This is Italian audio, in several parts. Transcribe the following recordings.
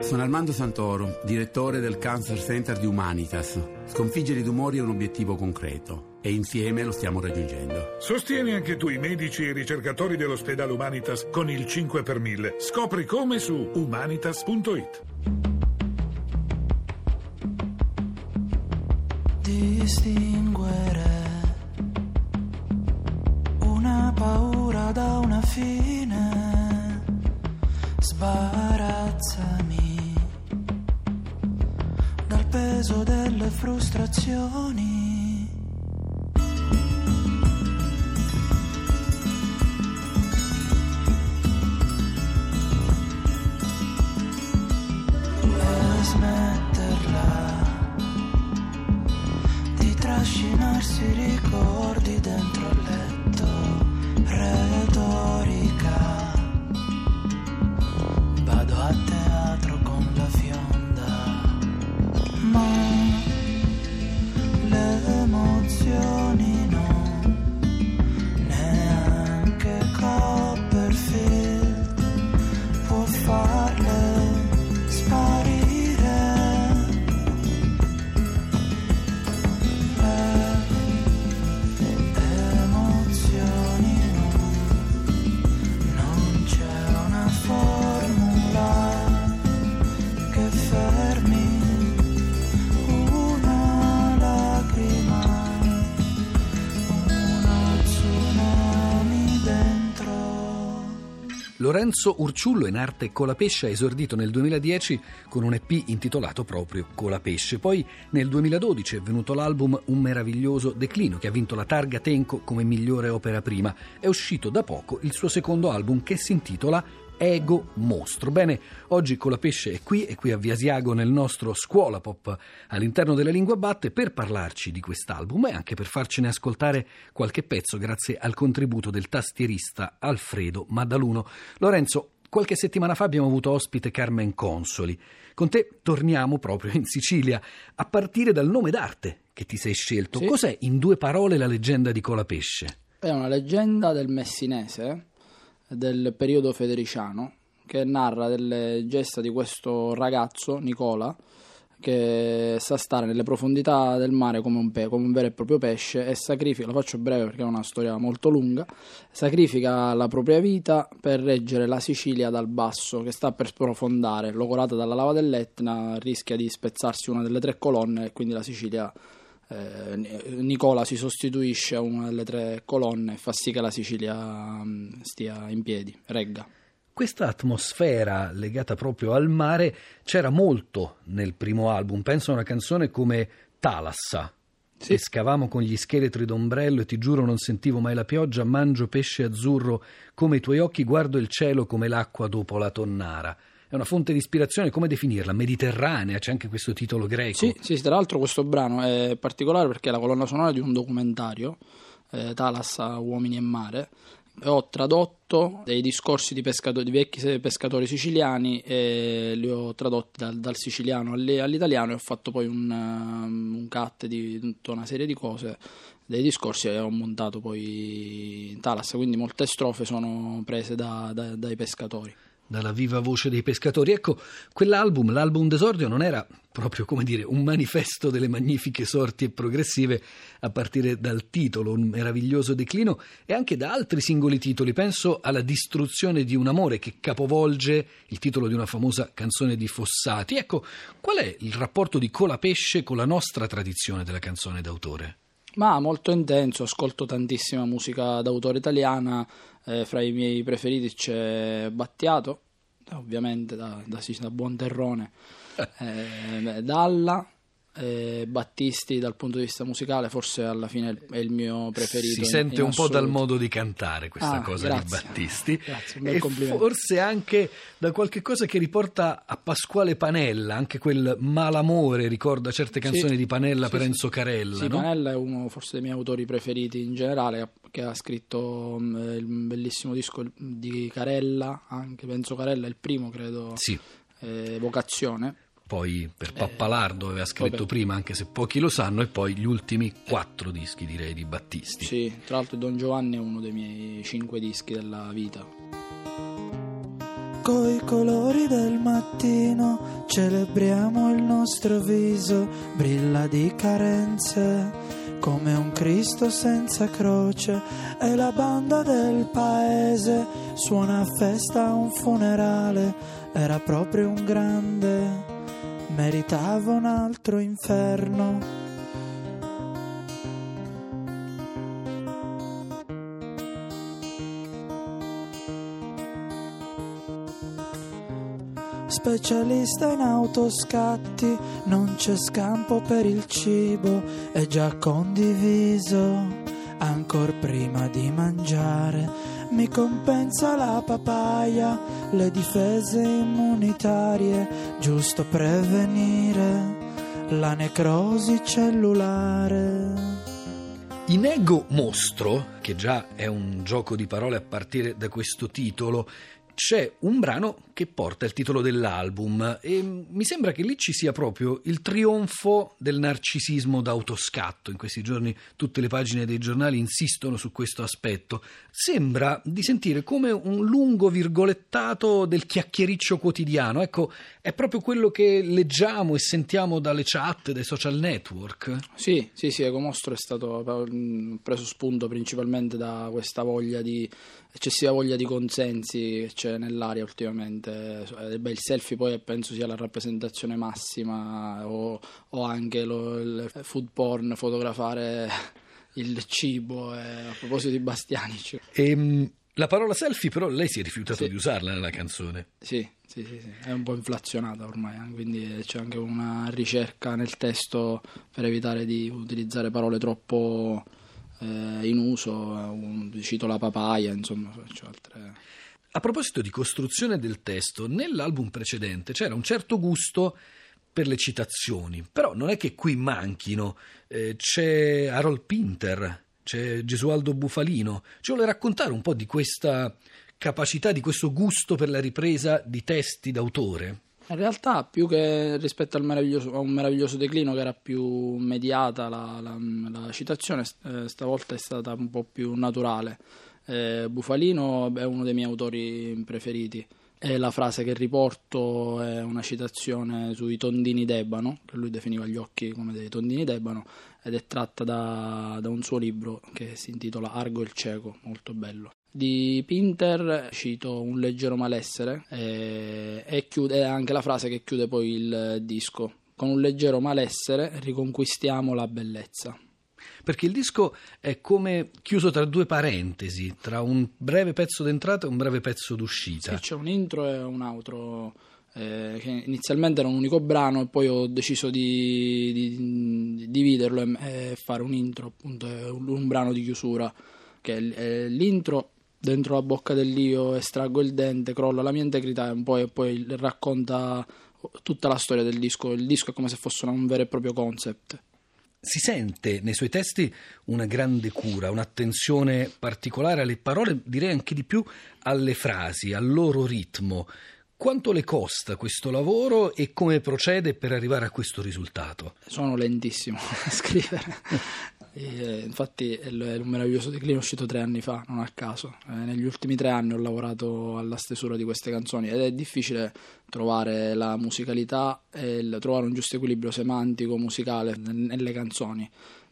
Sono Armando Santoro, direttore del Cancer Center di Humanitas. Sconfiggere i tumori è un obiettivo concreto e insieme lo stiamo raggiungendo. Sostieni anche tu i medici e i ricercatori dell'ospedale Humanitas con il 5 per 1000. Scopri come su humanitas.it. Distinguere una paura da una fine sbarazzami peso delle frustrazioni. E smetterla di trascinarsi i ricordi dentro il Lorenzo Urciullo in arte Colapesce ha esordito nel 2010 con un EP intitolato proprio Colapesce. Poi nel 2012 è venuto l'album Un meraviglioso declino che ha vinto la targa Tenco come migliore opera prima. È uscito da poco il suo secondo album che si intitola Ego Mostro. Bene, oggi Colapesce è qui, è qui a Viasiago nel nostro Scuola Pop all'interno della Lingua Batte per parlarci di quest'album e anche per farcene ascoltare qualche pezzo grazie al contributo del tastierista Alfredo Maddaluno. Lorenzo, qualche settimana fa abbiamo avuto ospite Carmen Consoli. Con te torniamo proprio in Sicilia, a partire dal nome d'arte che ti sei scelto. Sì. Cos'è in due parole la leggenda di Colapesce? È una leggenda del Messinese del periodo federiciano che narra delle gesta di questo ragazzo, Nicola, che sa stare nelle profondità del mare come un, pe- come un vero e proprio pesce e sacrifica, lo faccio breve perché è una storia molto lunga, sacrifica la propria vita per reggere la Sicilia dal basso che sta per sprofondare, logorata dalla lava dell'Etna, rischia di spezzarsi una delle tre colonne e quindi la Sicilia Nicola si sostituisce a una delle tre colonne e fa sì che la Sicilia mm, stia in piedi, regga. Questa atmosfera legata proprio al mare c'era molto nel primo album. Penso a una canzone come Talassa. Sì. Pescavamo con gli scheletri d'ombrello e ti giuro non sentivo mai la pioggia, mangio pesce azzurro come i tuoi occhi, guardo il cielo come l'acqua dopo la tonnara. È una fonte di ispirazione, come definirla? Mediterranea, c'è anche questo titolo greco. Sì, sì, tra l'altro questo brano è particolare perché è la colonna sonora di un documentario, eh, Talassa, Uomini e Mare. Ho tradotto dei discorsi di, pescato- di vecchi pescatori siciliani e li ho tradotti dal, dal siciliano all'i- all'italiano e ho fatto poi un, um, un cut di tutta una serie di cose, dei discorsi e ho montato poi Talassa, quindi molte strofe sono prese da- da- dai pescatori. Dalla viva voce dei pescatori. Ecco, quell'album, l'album d'esordio, non era proprio come dire un manifesto delle magnifiche sorti e progressive a partire dal titolo, un meraviglioso declino, e anche da altri singoli titoli. Penso alla distruzione di un amore che capovolge il titolo di una famosa canzone di Fossati. Ecco, qual è il rapporto di Colapesce con la nostra tradizione della canzone d'autore? Ma molto intenso, ascolto tantissima musica d'autore italiana, eh, fra i miei preferiti c'è Battiato, ovviamente da, da, da buon terrone, eh, Dalla, eh, Battisti dal punto di vista musicale forse alla fine è il mio preferito. Si in- sente in un po' dal modo di cantare questa Ah, cosa grazie. di Battisti Grazie, un bel e complimento. forse anche da qualche cosa che riporta a Pasquale Panella, anche quel malamore ricorda certe canzoni Sì, di Panella sì, per. Enzo Carella, Sì, no? Panella è uno forse dei miei autori preferiti in generale, che ha scritto mm, il bellissimo disco di Carella, anche Enzo Carella, il primo credo, Sì. eh, Vocazione. Poi per Pappalardo aveva scritto vabbè. prima, anche se pochi lo sanno, e poi gli ultimi quattro dischi direi di Battisti. Sì, tra l'altro Don Giovanni è uno dei miei cinque dischi della vita. coi colori del mattino celebriamo il nostro viso, brilla di carenze come un Cristo senza croce e la banda del paese suona a festa un funerale, era proprio un grande, meritava un altro inferno. Specialista in autoscatti, non c'è scampo per il cibo, è già condiviso. Ancor prima di mangiare, mi compensa la papaya, le difese immunitarie, giusto prevenire la necrosi cellulare. In Ego Mostro, che già è un gioco di parole a partire da questo titolo, c'è un brano che porta il titolo dell'album e mi sembra che lì ci sia proprio il trionfo del narcisismo d'autoscatto. In questi giorni tutte le pagine dei giornali insistono su questo aspetto. Sembra di sentire come un lungo virgolettato del chiacchiericcio quotidiano. Ecco, è proprio quello che leggiamo e sentiamo dalle chat, dai social network. Sì, sì, sì, Ecomostro è stato preso spunto principalmente da questa voglia di eccessiva voglia di consensi c'è nell'aria ultimamente. Eh, beh, il selfie poi penso sia la rappresentazione massima o, o anche lo, il food porn, fotografare il cibo. Eh, a proposito di Bastianici. Ehm, la parola selfie però lei si è rifiutato sì. di usarla nella canzone. Sì, sì, sì, sì, è un po' inflazionata ormai, eh, quindi c'è anche una ricerca nel testo per evitare di utilizzare parole troppo eh, in uso, cito la papaya, insomma, faccio altre... A proposito di costruzione del testo, nell'album precedente c'era un certo gusto per le citazioni, però non è che qui manchino. Eh, c'è Harold Pinter, c'è Gesualdo Bufalino. Ci vuole raccontare un po' di questa capacità, di questo gusto per la ripresa di testi d'autore? In realtà, più che rispetto a un meraviglioso declino che era più mediata la, la, la citazione, eh, stavolta è stata un po' più naturale. Eh, Bufalino è uno dei miei autori preferiti. E la frase che riporto è una citazione sui tondini d'ebano, che lui definiva gli occhi come dei tondini d'ebano, ed è tratta da, da un suo libro che si intitola Argo il cieco, molto bello. Di Pinter cito un leggero malessere e, e chiude anche la frase che chiude poi il disco. Con un leggero malessere riconquistiamo la bellezza perché il disco è come chiuso tra due parentesi, tra un breve pezzo d'entrata e un breve pezzo d'uscita. Sì, c'è un intro e un outro. Eh, che inizialmente era un unico brano e poi ho deciso di, di, di dividerlo e, e, fare un intro, appunto, un, un brano di chiusura che è, l'intro dentro la bocca dell'io estraggo il dente, crolla la mia integrità e poi, poi racconta tutta la storia del disco. Il disco è come se fosse un vero e proprio concept. Si sente nei suoi testi una grande cura, un'attenzione particolare alle parole, direi anche di più alle frasi, al loro ritmo. Quanto le costa questo lavoro e come procede per arrivare a questo risultato? Sono lentissimo a scrivere. E, infatti è un meraviglioso declino uscito tre anni fa, non a caso. Eh, negli ultimi tre anni ho lavorato alla stesura di queste canzoni ed è difficile trovare la musicalità e il, trovare un giusto equilibrio semantico, musicale nelle canzoni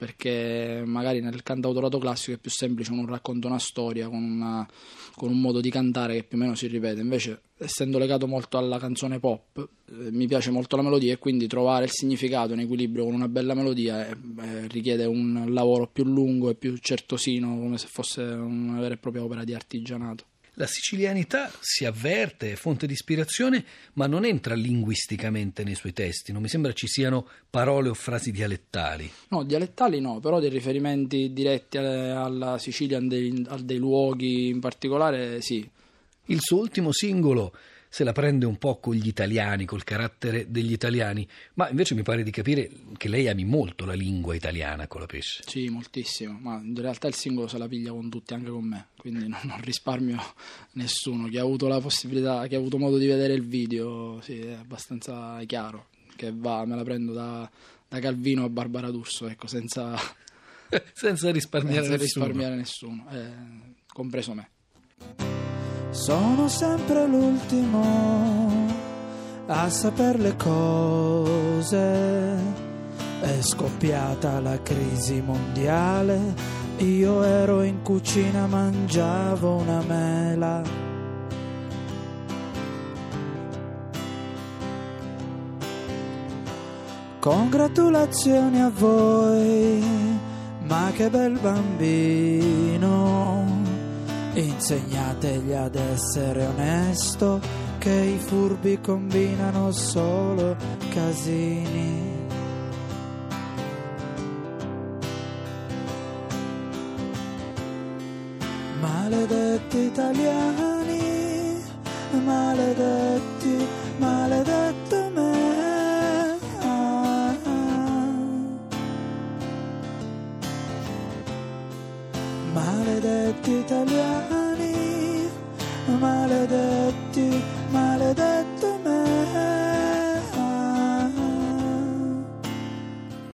perché magari nel cantautorato classico è più semplice, uno racconta una storia con, una, con, un modo di cantare che più o meno si ripete, invece essendo legato molto alla canzone pop eh, mi piace molto la melodia e quindi trovare il significato in equilibrio con una bella melodia eh, eh, richiede un lavoro più lungo e più certosino come se fosse una vera e propria opera di artigianato. La sicilianità si avverte, è fonte di ispirazione, ma non entra linguisticamente nei suoi testi. Non mi sembra ci siano parole o frasi dialettali. No, dialettali no, però dei riferimenti diretti alla Sicilia, a dei luoghi in particolare, sì. Il suo ultimo singolo se la prende un po' con gli italiani, col carattere degli italiani, ma invece mi pare di capire che lei ami molto la lingua italiana con la pesce. Sì, moltissimo, ma in realtà il singolo se la piglia con tutti, anche con me, quindi non, non risparmio nessuno. Chi ha avuto la possibilità, chi ha avuto modo di vedere il video, sì, è abbastanza chiaro che va, me la prendo da, da Calvino a Barbara D'Urso, ecco, senza, senza risparmiare senza nessuno. Risparmiare nessuno eh, compreso me. Sono sempre l'ultimo a saper le cose. È scoppiata la crisi mondiale, io ero in cucina, mangiavo una mela. Congratulazioni a voi, ma che bel bambino. Insegnategli ad essere onesto, che i furbi combinano solo casini. Maledetti italiani,